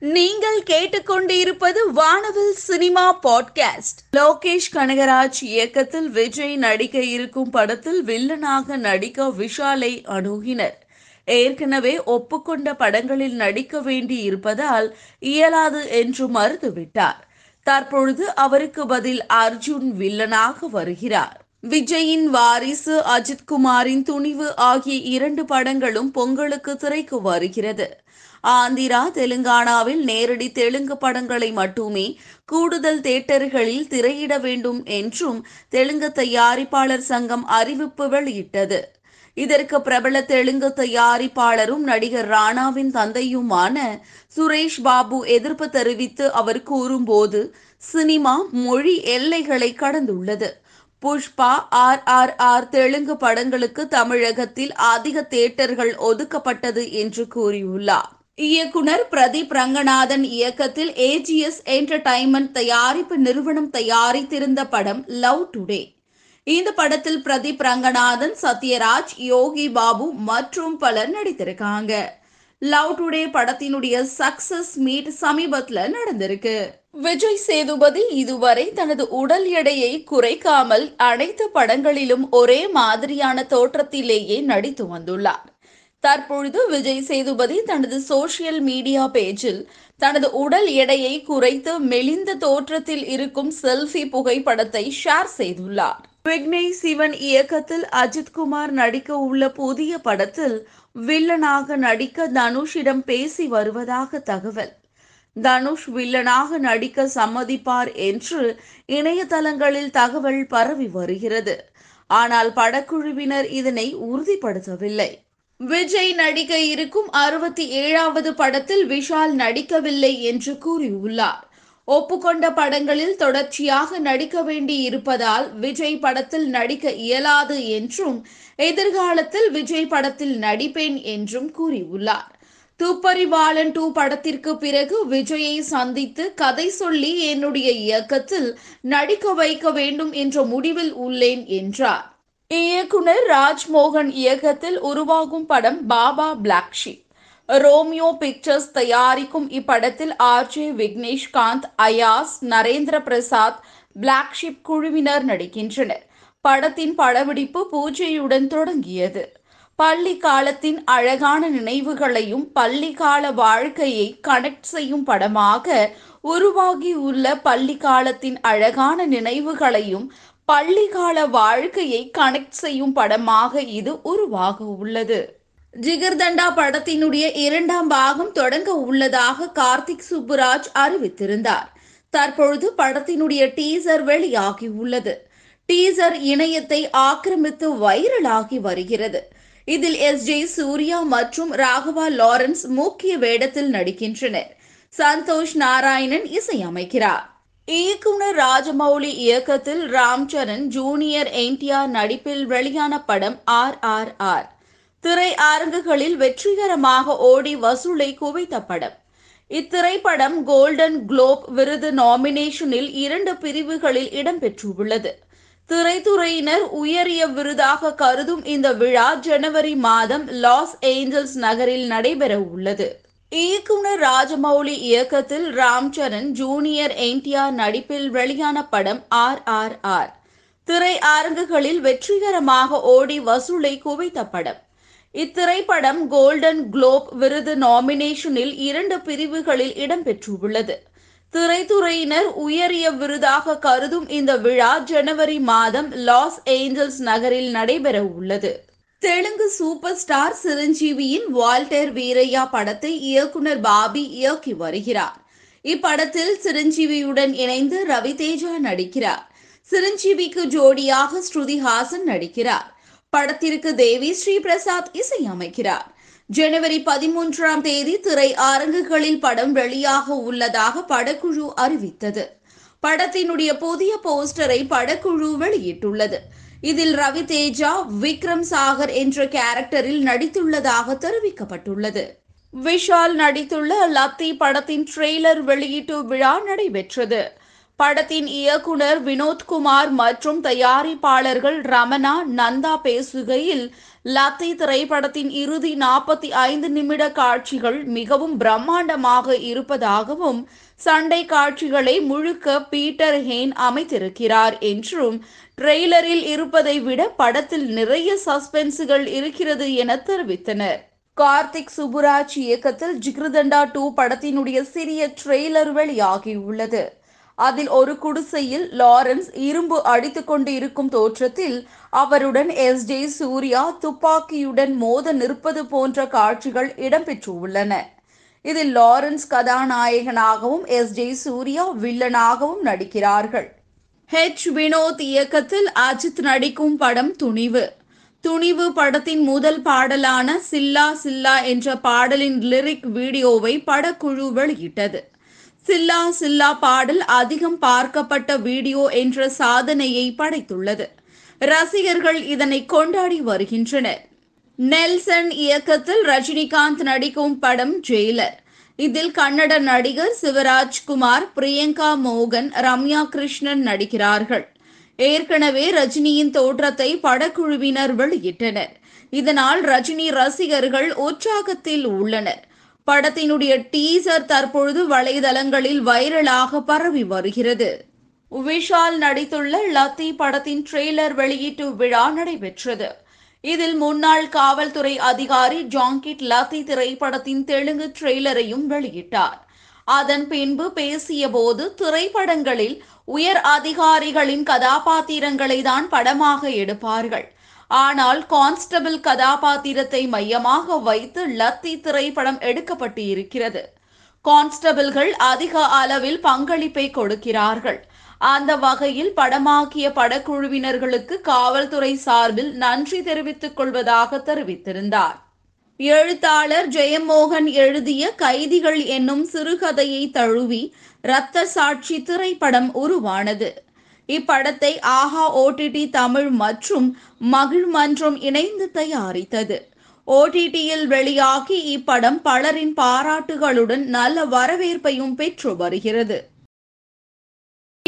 நீங்கள் கேட்டுக்கொண்டிருப்பது வானவில் சினிமா பாட்காஸ்ட். லோகேஷ் கனகராஜ் இயக்கத்தில் விஜய் நடிக்க இருக்கும் படத்தில் வில்லனாக நடிக்க விஷாலை அணுகினர். ஏற்கனவே ஒப்புக்கொண்ட படங்களில் நடிக்க வேண்டி இருப்பதால் இயலாது என்று மறுத்துவிட்டார். தற்பொழுது அவருக்கு பதில் அர்ஜுன் வில்லனாக வருகிறார். விஜயின் வாரிசு அஜித்குமாரின் துணிவு ஆகிய இரண்டு படங்களும் பொங்கலுக்கு திரைக்கு வருகிறது. ஆந்திரா தெலுங்கானாவில் நேரடி தெலுங்கு படங்களை மட்டுமே கூடுதல் தேட்டர்களில் திரையிட வேண்டும் என்றும் தெலுங்கு தயாரிப்பாளர் சங்கம் அறிவிப்பு வெளியிட்டது. இதற்கு பிரபல தெலுங்கு தயாரிப்பாளரும் நடிகர் ராணாவின் தந்தையுமான சுரேஷ் பாபு எதிர்ப்பு தெரிவித்து அவர் கூறும்போது சினிமா மொழி எல்லைகளை கடந்துள்ளது. Pushpa R R R Telugu படங்களுக்கு தமிழகத்தில் அதிக தேட்டர்கள் ஒதுக்கப்பட்டது என்று கூறியுள்ளார். இயக்குனர் பிரதீப் ரங்கநாதன் இயக்கத்தில் ஏஜிஎஸ் என்டர்டைன்மெண்ட் தயாரிப்பு நிறுவனம் தயாரித்திருந்த படம் லவ் டுடே இந்த படத்தில் பிரதீப் ரங்கநாதன் சத்யராஜ் யோகி பாபு மற்றும் பலர் நடித்திருக்காங்க. லவ் டுடே படத்தினுடைய சக்சஸ் மீட் சமீபத்துல நடந்திருக்கு. விஜய் சேதுபதி இதுவரை தனது உடல் எடையை குறைக்காமல் அனைத்து படங்களிலும் ஒரே மாதிரியான தோற்றத்திலேயே நடித்து வந்துள்ளார். தற்பொழுது விஜய் சேதுபதி தனது சோசியல் மீடியா பேஜில் தனது உடல் எடையை குறைத்து மெலிந்த தோற்றத்தில் இருக்கும் செல்ஃபி புகைப்படத்தை ஷேர் செய்துள்ளார். விக்னேஷ் சிவன் இயக்கத்தில் அஜித்குமார் நடிக்க உள்ள புதிய படத்தில் வில்லனாக நடிக்க தனுஷிடம் பேசி வருவதாக தகவல். தனுஷ் வில்லனாக நடிக்க சம்மதிப்பார் என்று இணையதளங்களில் தகவல் பரவி வருகிறது. ஆனால் படக்குழுவினர் இதனை உறுதிப்படுத்தவில்லை. விஜய் நடிக்க இருக்கும் அறுபத்தி ஏழாவது படத்தில் விஷால் நடிக்கவில்லை என்று கூறியுள்ளார். ஒப்புக்கொண்ட படங்களில் தொடர்ச்சியாக நடிக்க வேண்டி இருப்பதால் விஜய் படத்தில் நடிக்க இயலாது என்றும் எதிர்காலத்தில் விஜய் படத்தில் நடிப்பேன் என்றும் கூறியுள்ளார். துப்பறிவாளன் டூ படத்திற்கு பிறகு விஜயை சந்தித்து கதை சொல்லி என்னுடைய இயக்கத்தில் நடிக்க வைக்க வேண்டும் என்ற முடிவில் உள்ளேன் என்றார். இயக்குனர் ராஜ்மோகன் இயக்கத்தில் உருவாகும் படம் baa baa black sheep Romeo Pictures தயாரிக்கும் இப்படத்தில் ஆர்ஜே விக்னேஷ்காந்த் அயாஸ் நரேந்திர பிரசாத் பிளாக்ஷிப் குழுவினர் நடிக்கின்றனர். படத்தின் படப்பிடிப்பு பூஜையுடன் தொடங்கியது. பள்ளி காலத்தின் அழகான நினைவுகளையும் பள்ளி கால வாழ்க்கையை கனெக்ட் செய்யும் படமாக உருவாகியுள்ள பள்ளி காலத்தின் அழகான நினைவுகளையும் பள்ளிகால வாழ்க்கையை கனெக்ட் செய்யும் படமாக இது உருவாக உள்ளது. ஜிகர்தண்டா படத்தினுடைய இரண்டாம் பாகம் தொடங்க உள்ளதாக கார்த்திக் சுப்புராஜ் அறிவித்திருந்தார். தற்பொழுது படத்தினுடைய டீசர் வெளியாகி உள்ளது. டீசர் இணையத்தை ஆக்கிரமித்து வைரலாகி வருகிறது. இதில் எஸ் ஜே சூர்யா மற்றும் ராகவா லாரன்ஸ் முக்கிய வேடத்தில் நடிக்கின்றனர். சந்தோஷ் நாராயணன் இசையமைக்கிறார். இயக்குனர் ராஜமௌலி இயக்கத்தில் ராம்சரண் ஜூனியர் என்டிஆர் நடிப்பில் வெளியான படம் ஆர் ஆர் ஆர். திரை அரங்குகளில் வெற்றிகரமாக ஓடி வசூலை குவித்த படம். இத்திரைப்படம் கோல்டன் குளோப் விருது நாமினேஷனில் இரண்டு பிரிவுகளில் இடம்பெற்றுள்ளது. திரைத்துறையினர் உயரிய விருதாக கருதும் இந்த விழா ஜனவரி மாதம் லாஸ் ஏஞ்சல்ஸ் நகரில் நடைபெற உள்ளது இயக்குனர் ராஜமௌலி இயக்கத்தில் ராம்சரண் ஜூனியர் என்டிஆர் நடிப்பில் வெளியான படம் ஆர் ஆர் ஆர். திரை அரங்குகளில் வெற்றிகரமாக ஓடி வசூலை குவித்த படம். இத்திரைப்படம் கோல்டன் குளோப் விருது நாமினேஷனில் இரண்டு பிரிவுகளில் இடம்பெற்றுள்ளது. திரைத்துறையினர் உயரிய விருதாக கருதும் இந்த விழா ஜனவரி மாதம் லாஸ் ஏஞ்சல்ஸ் நகரில் நடைபெற உள்ளது தெலுங்கு சூப்பர் ஸ்டார் சிரஞ்சீவியின் வால்டர் வீரையா படத்தை இயக்குனர் பாபி இயக்கி வருகிறார். இப்படத்தில் சிரஞ்சீவியுடன் இணைந்து ரவி தேஜா நடிக்கிறார். சிரஞ்சீவிக்கு ஜோடியாக ஸ்ருதி ஹாசன் நடிக்கிறார். படத்திற்கு தேவி ஸ்ரீ பிரசாத் இசையமைக்கிறார். ஜனவரி பதிமூன்றாம் தேதி திரை அரங்குகளில் படம் வெளியாக உள்ளதாக படக்குழு அறிவித்தது. படத்தினுடைய புதிய போஸ்டரை படக்குழு வெளியிட்டுள்ளது. இதில் ரவி தேஜா விக்ரம் சாகர் என்ற கேரக்டரில் நடித்துள்ளதாக தெரிவிக்கப்பட்டுள்ளது. விஷால் நடித்துள்ள லத்தி படத்தின் ட்ரெய்லர் வெளியீட்டு விழா நடைபெற்றது. படத்தின் இயக்குனர் வினோத்குமார் மற்றும் தயாரிப்பாளர்கள் ரமணா நந்தா பேசுகையில் லத்தை திரைப்படத்தின் இறுதி நாற்பத்தி ஐந்து நிமிட காட்சிகள் மிகவும் பிரம்மாண்டமாக இருப்பதாகவும் சண்டை காட்சிகளை முழுக்க பீட்டர் ஹேன் அமைத்திருக்கிறார் என்றும் ட்ரெய்லரில் இருப்பதை விட படத்தில் நிறைய சஸ்பென்ஸுகள் இருக்கிறது என தெரிவித்தனர். கார்த்திக் சுப்புராஜ் இயக்கத்தில் ஜிக்ருதண்டா டூ படத்தினுடைய சிறிய ட்ரெய்லர் வெளியாகியுள்ளது. அதில் ஒரு குடிசையில் லாரன்ஸ் இரும்பு அடித்து கொண்டு இருக்கும் தோற்றத்தில் அவருடன் எஸ் ஜே சூர்யா துப்பாக்கியுடன் மோத நிற்பது போன்ற காட்சிகள் இடம்பெற்றுள்ளன. இதில் லாரன்ஸ் கதாநாயகனாகவும் எஸ் ஜே சூர்யா வில்லனாகவும் நடிக்கிறார்கள். ஹெச் வினோத் இயக்கத்தில் அஜித் நடிக்கும் படம் துணிவு. துணிவு படத்தின் முதல் பாடலான சில்லா சில்லா என்ற பாடலின் லிரிக் வீடியோவை படக்குழு வெளியிட்டது. சில்லா சில்லா பாடல் அதிகம் பார்க்கப்பட்ட வீடியோ என்ற சாதனையை படைத்துள்ளது. ரசிகர்கள் இதனை கொண்டாடி வருகின்றனர். நெல்சன் இயக்கத்தில் ரஜினிகாந்த் நடிக்கும் படம் ஜெயிலர். இதில் கன்னட நடிகர் சிவராஜ்குமார் பிரியங்கா மோகன் ரம்யா கிருஷ்ணன் நடிக்கிறார்கள். ஏற்கனவே ரஜினியின் தோற்றத்தை படக்குழுவினர் வெளியிட்டனர். இதனால் ரஜினி ரசிகர்கள் உற்சாகத்தில் உள்ளனர். படத்தினுடைய டீசர் தற்பொழுது வலைதளங்களில் வைரலாக பரவி வருகிறது. விஷால் நடித்துள்ள லத்தி படத்தின் ட்ரெய்லர் வெளியீட்டு விழா நடைபெற்றது. இதில் முன்னாள் காவல்துறை அதிகாரி ஜாங்கிட் லத்தி திரைப்படத்தின் தெலுங்கு ட்ரெய்லரையும் வெளியிட்டார். அதன் பின்பு பேசிய போது திரைப்படங்களில் உயர் அதிகாரிகளின் கதாபாத்திரங்களை தான் படமாக எடுப்பார்கள். ஆனால் கான்ஸ்டபிள் கதாபாத்திரத்தை மையமாக வைத்து லத்தி திரைப்படம் எடுக்கப்பட்டு இருக்கிறது கான்ஸ்டபிள்கள் அதிக அளவில் பங்களிப்பை கொடுக்கிறார்கள். அந்த வகையில் படமாக்கிய படக்குழுவினர்களுக்கு காவல்துறை சார்பில் நன்றி தெரிவித்துக் கொள்வதாக தெரிவித்திருந்தார். எழுத்தாளர் ஜெயமோகன் எழுதிய கைதிகள் என்னும் சிறுகதையை தழுவி இரத்த சாட்சி திரைப்படம் உருவானது. இப்படத்தை ஆஹா ஓடிடி தமிழ் மற்றும் மகிழ் மன்றம் இணைந்து தயாரித்தது. ஓடிடியில் வெளியாகி இப்படம் பலரின் பாராட்டுகளுடன் நல்ல வரவேற்பையும் பெற்று வருகிறது.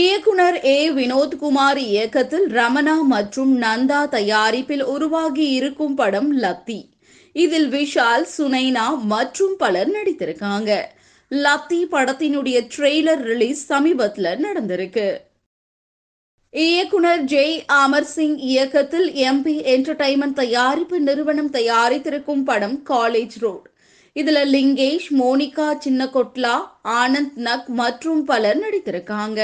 இயக்குனர் ஏ. வினோத்குமார் இயக்கத்தில் ரமணா மற்றும் நந்தா தயாரிப்பில் உருவாகி இருக்கும் படம் லத்தி. இதில் விஷால் சுனைனா மற்றும் பலர் நடித்திருக்காங்க. லத்தி படத்தினுடைய ட்ரெய்லர் ரிலீஸ் சமீபத்தில் நடந்திருக்கு. இயக்குனர் ஜெய் அமர் சிங் இயக்கத்தில் எம்பி என்டர்டைன்மெண்ட் தயாரிப்பு நிறுவனம் தயாரித்திருக்கும் படம் காலேஜ் ரோட் இதுல லிங்கேஷ் மோனிகா சின்னகொட்லா ஆனந்த் நக் மற்றும் பலர் நடித்திருக்காங்க.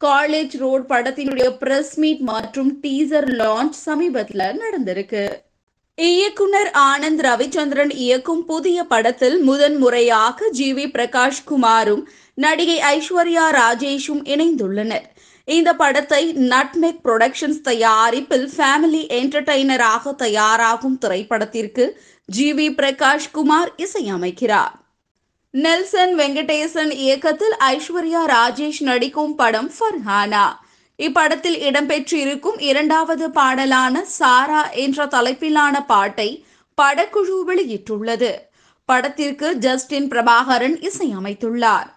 காலேஜ் ரோட் படத்தினுடைய பிரஸ் மீட் மற்றும் டீசர் லான்ச் சமீபத்துல நடந்திருக்கு. இயக்குனர் ஆனந்த் ரவிச்சந்திரன் இயக்கும் புதிய படத்தில் முதன் முறையாக ஜி வி பிரகாஷ் குமாரும் நடிகை ஐஸ்வர்யா ராஜேஷும் இணைந்துள்ளனர். இந்த படத்தை நட்மெக் புரொடக்ஷன்ஸ் தயாரிப்பில் ஃபேமிலி என்டர்டைனராக தயாராகும் திரைப்படத்திற்கு ஜி வி பிரகாஷ் குமார் இசையமைக்கிறார். நெல்சன் வெங்கடேசன் இயக்கத்தில் ஐஸ்வர்யா ராஜேஷ் நடிக்கும் படம் ஃபர்ஹானா. இப்படத்தில் இடம்பெற்றிருக்கும் இரண்டாவது பாடலான சாரா என்ற தலைப்பிலான பாட்டை படக்குழு வெளியிட்டுள்ளது. படத்திற்கு ஜஸ்டின் பிரபாகரன் இசையமைத்துள்ளார்.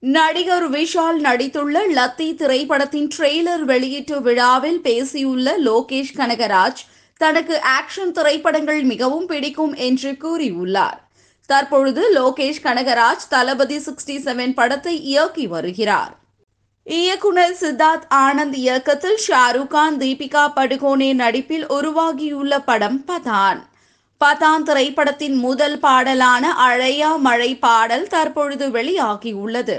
நடிகர் விஷால் நடித்துள்ள லத்தி திரைப்படத்தின் ட்ரெய்லர் வெளியீட்டு விழாவில் பேசியுள்ள லோகேஷ் கனகராஜ் தனக்கு ஆக்ஷன் திரைப்படங்கள் மிகவும் பிடிக்கும் என்று கூறியுள்ளார். தற்பொழுது லோகேஷ் கனகராஜ் தளபதி சிக்ஸ்டி செவன் படத்தை இயக்கி வருகிறார். இயக்குனர் சித்தார்த் ஆனந்த் இயக்கத்தில் ஷாருக் கான் தீபிகா படுகோனே நடிப்பில் உருவாகியுள்ள படம் பதான். பதான் திரைப்படத்தின் முதல் பாடலான அழையா மழை பாடல் தற்பொழுது வெளியாகியுள்ளது.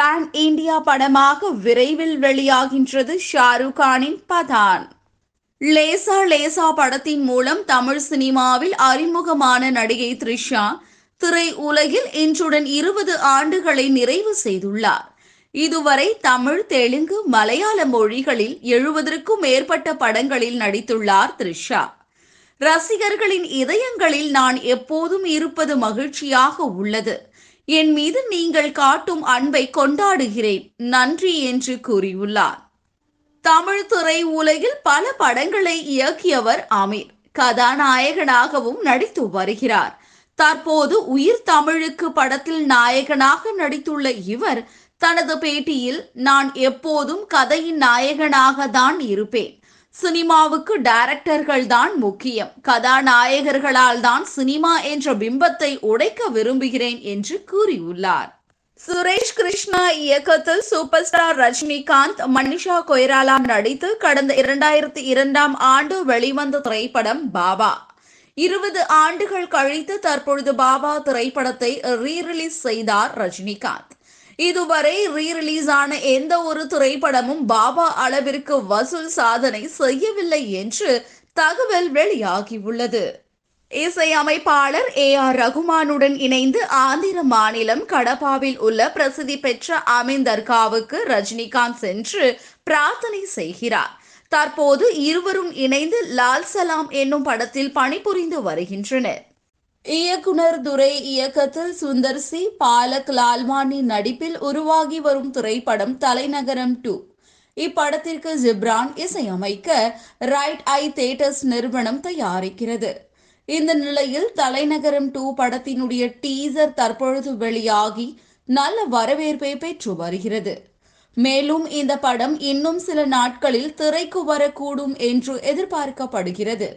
பேன் இந்தியா படமாக விரைவில் வெளியாகின்றது ஷாருக் கானின் பதான். லேசா லேசா படத்தின் மூலம் தமிழ் சினிமாவில் அறிமுகமான நடிகை த்ரிஷா திரை உலகில் இன்றுடன் இருபது ஆண்டுகளை நிறைவு செய்துள்ளார். இதுவரை தமிழ் தெலுங்கு மலையாள மொழிகளில் எழுபதற்கும் மேற்பட்ட படங்களில் நடித்துள்ளார் த்ரிஷா. ரசிகர்களின் இதயங்களில் நான் எப்போதும் இருப்பது மகிழ்ச்சியாக உள்ளது. என் மீது நீங்கள் காட்டும் அன்பை கொண்டாடுகிறேன். நன்றி என்று கூறியுள்ளார். தமிழ் துறை உலகில் பல படங்களை இயக்கியவர் அமீர். கதாநாயகனாகவும் நடித்து வருகிறார். தற்போது உயிர் தமிழுக்கு படத்தில் நாயகனாக நடித்துள்ள இவர் தனது பேட்டியில் நான் எப்போதும் கதையின் நாயகனாக தான் இருப்பேன். சினிமாவுக்கு டைரக்டர்கள் தான் முக்கியம். கதாநாயகர்களால் தான் சினிமா என்ற பிம்பத்தை உடைக்க விரும்புகிறேன் என்று கூறியுள்ளார். சுரேஷ் கிருஷ்ணா இயக்கத்தில் சூப்பர் ஸ்டார் ரஜினிகாந்த் மனிஷா கொய்ராலா நடித்து கடந்த இரண்டாயிரத்தி இரண்டாம் ஆண்டு வெளிவந்த திரைப்படம் பாபா. இருபது ஆண்டுகள் கழித்து தற்பொழுது பாபா திரைப்படத்தை ரீரிலீஸ் செய்தார் ரஜினிகாந்த். இதுவரை ரீ ரிலீஸ் ஆன எந்த ஒரு திரைப்படமும் பாபா அளவிற்கு வசூல் சாதனை செய்யவில்லை என்று தகவல் வெளியாகியுள்ளது. இசையமைப்பாளர் ஏ ஆர் ரகுமானுடன் இணைந்து ஆந்திர மாநிலம் கடப்பாவில் உள்ள பிரசித்தி பெற்ற அமீன் தர்காவுக்கு ரஜினிகாந்த் சென்று பிரார்த்தனை செய்கிறார். தற்போது இருவரும் இணைந்து லால் சலாம் என்னும் படத்தில் பணிபுரிந்து வருகின்றனர். இயக்குனர் துரை இயக்கத்தில் சுந்தர் சி பாலக் லால்வானி நடிப்பில் உருவாகி வரும் திரைப்படம் தலைநகரம் டூ. இப்படத்திற்கு ஜிப்ரான் இசையமைக்க ரைட் ஐ தேட்டர்ஸ் நிறுவனம் தயாரிக்கிறது. இந்த நிலையில் தலைநகரம் டூ படத்தினுடைய டீசர் தற்பொழுது வெளியாகி நல்ல வரவேற்பை பெற்று வருகிறது. மேலும் இந்த படம் இன்னும் சில நாட்களில் திரைக்கு வரக்கூடும் என்று எதிர்பார்க்கப்படுகிறது.